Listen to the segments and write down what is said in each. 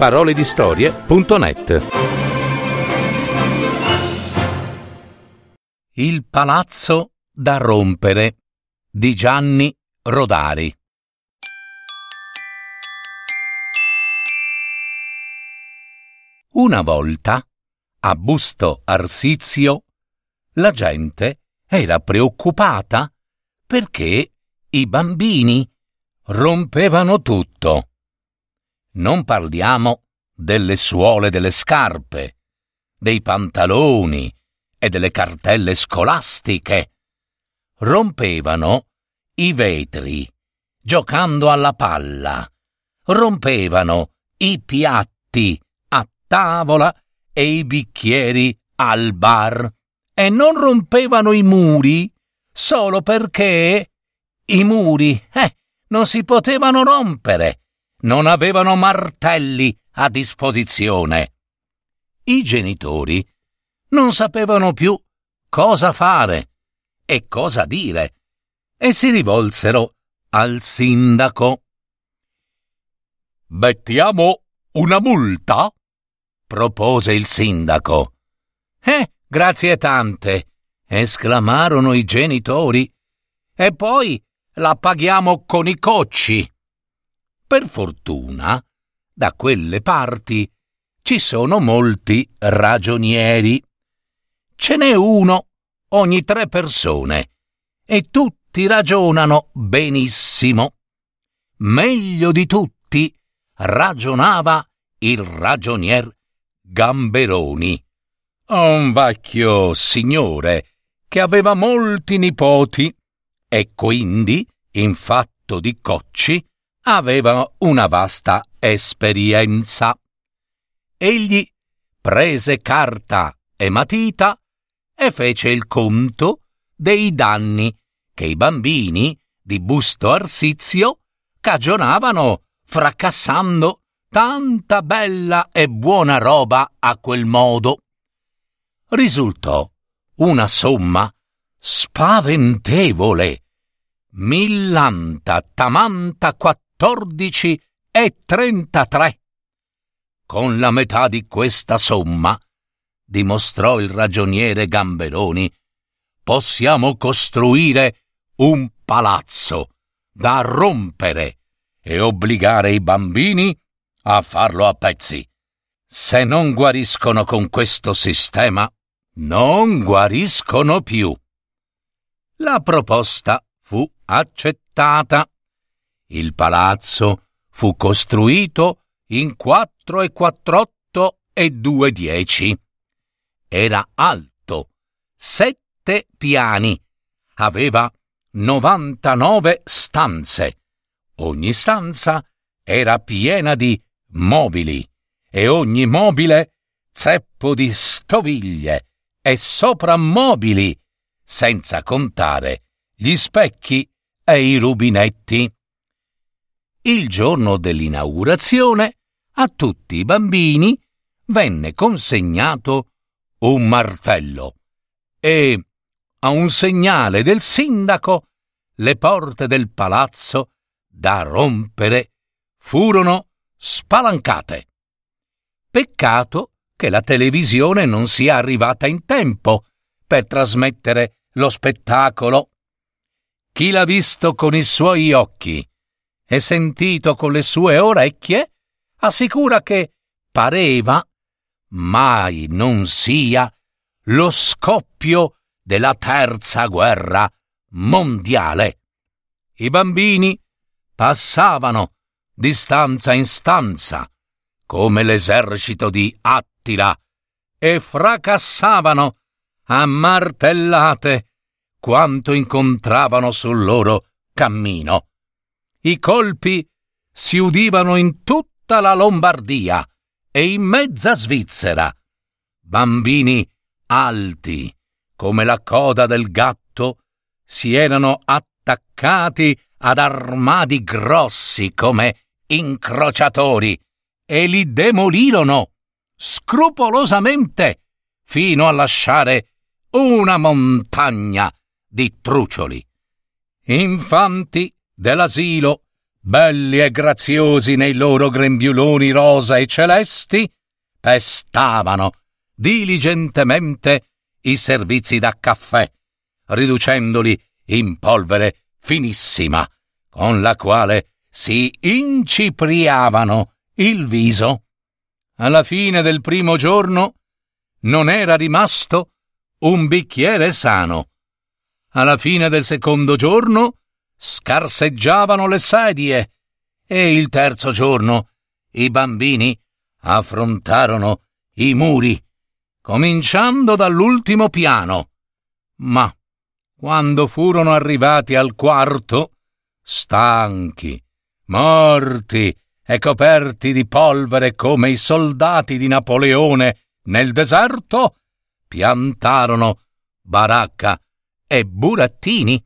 paroledistorie.net Il palazzo da rompere di Gianni Rodari Una volta, a Busto Arsizio, la gente era preoccupata perché i bambini rompevano tutto. Non parliamo delle suole delle scarpe, dei pantaloni e delle cartelle scolastiche. Rompevano i vetri, giocando alla palla. Rompevano i piatti a tavola e i bicchieri al bar. E non rompevano i muri solo perché i muri, eh, non si potevano rompere non avevano martelli a disposizione. I genitori non sapevano più cosa fare e cosa dire e si rivolsero al sindaco. Mettiamo una multa? propose il sindaco. Eh, grazie tante, esclamarono i genitori. E poi la paghiamo con i cocci. Per fortuna, da quelle parti ci sono molti ragionieri. Ce n'è uno ogni tre persone e tutti ragionano benissimo. Meglio di tutti ragionava il ragionier Gamberoni, un vecchio signore che aveva molti nipoti e quindi, in fatto di cocci, aveva una vasta esperienza. Egli prese carta e matita e fece il conto dei danni che i bambini di Busto Arsizio cagionavano fracassando tanta bella e buona roba a quel modo. Risultò una somma spaventevole. Millanta tamanta quattordici e trentatré. Con la metà di questa somma, dimostrò il ragioniere Gamberoni, possiamo costruire un palazzo da rompere e obbligare i bambini a farlo a pezzi. Se non guariscono con questo sistema, non guariscono più. La proposta fu accettata. Il palazzo fu costruito in quattro e quattr'otto e due dieci. Era alto, sette piani, aveva novantanove stanze. Ogni stanza era piena di mobili e ogni mobile zeppo di stoviglie e soprammobili, senza contare gli specchi e i rubinetti. Il giorno dell'inaugurazione a tutti i bambini venne consegnato un martello e, a un segnale del sindaco, le porte del palazzo da rompere furono spalancate. Peccato che la televisione non sia arrivata in tempo per trasmettere lo spettacolo chi l'ha visto con i suoi occhi e sentito con le sue orecchie assicura che pareva mai non sia lo scoppio della terza guerra mondiale. I bambini passavano di stanza in stanza, come l'esercito di Attila, e fracassavano a martellate quanto incontravano sul loro cammino. I colpi si udivano in tutta la Lombardia e in mezza Svizzera. Bambini alti, come la coda del gatto, si erano attaccati ad armadi grossi come incrociatori e li demolirono scrupolosamente fino a lasciare una montagna di trucioli. Infanti dell'asilo belli e graziosi nei loro grembiuloni rosa e celesti, pestavano diligentemente i servizi da caffè, riducendoli in polvere finissima, con la quale si incipriavano il viso. Alla fine del primo giorno non era rimasto un bicchiere sano. Alla fine del secondo giorno scarseggiavano le sedie e il terzo giorno i bambini affrontarono i muri, cominciando dall'ultimo piano. Ma quando furono arrivati al quarto, stanchi, morti e coperti di polvere come i soldati di Napoleone nel deserto, piantarono baracca e burattini,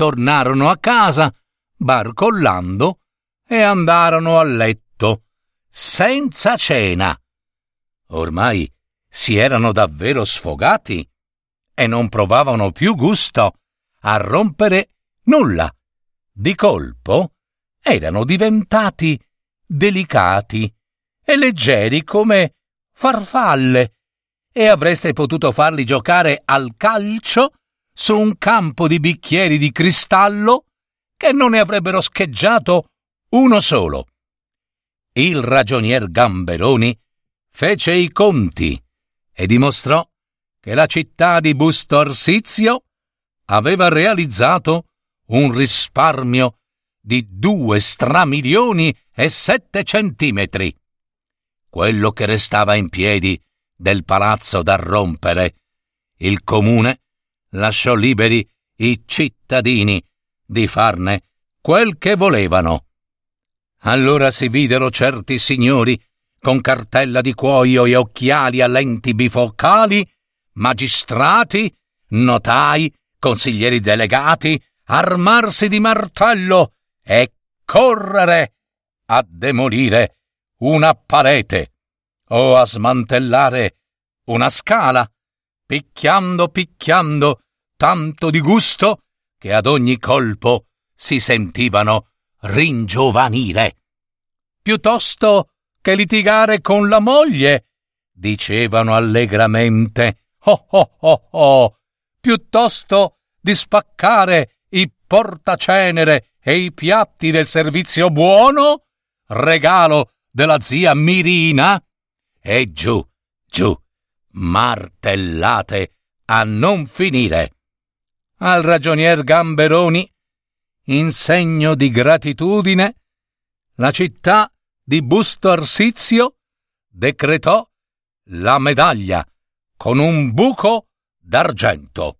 tornarono a casa barcollando e andarono a letto senza cena. Ormai si erano davvero sfogati e non provavano più gusto a rompere nulla. Di colpo erano diventati delicati e leggeri come farfalle e avreste potuto farli giocare al calcio su un campo di bicchieri di cristallo che non ne avrebbero scheggiato uno solo. Il ragionier Gamberoni fece i conti e dimostrò che la città di Busto Arsizio aveva realizzato un risparmio di due stramilioni e sette centimetri. Quello che restava in piedi del palazzo da rompere, il comune lasciò liberi i cittadini di farne quel che volevano. Allora si videro certi signori con cartella di cuoio e occhiali a lenti bifocali, magistrati, notai, consiglieri delegati, armarsi di martello e correre a demolire una parete o a smantellare una scala, picchiando picchiando tanto di gusto che ad ogni colpo si sentivano ringiovanire. Piuttosto che litigare con la moglie, dicevano allegramente, oh oh oh oh, piuttosto di spaccare i portacenere e i piatti del servizio buono, regalo della zia Mirina, e giù, giù, martellate a non finire. Al ragionier Gamberoni, in segno di gratitudine, la città di Busto Arsizio decretò la medaglia con un buco d'argento.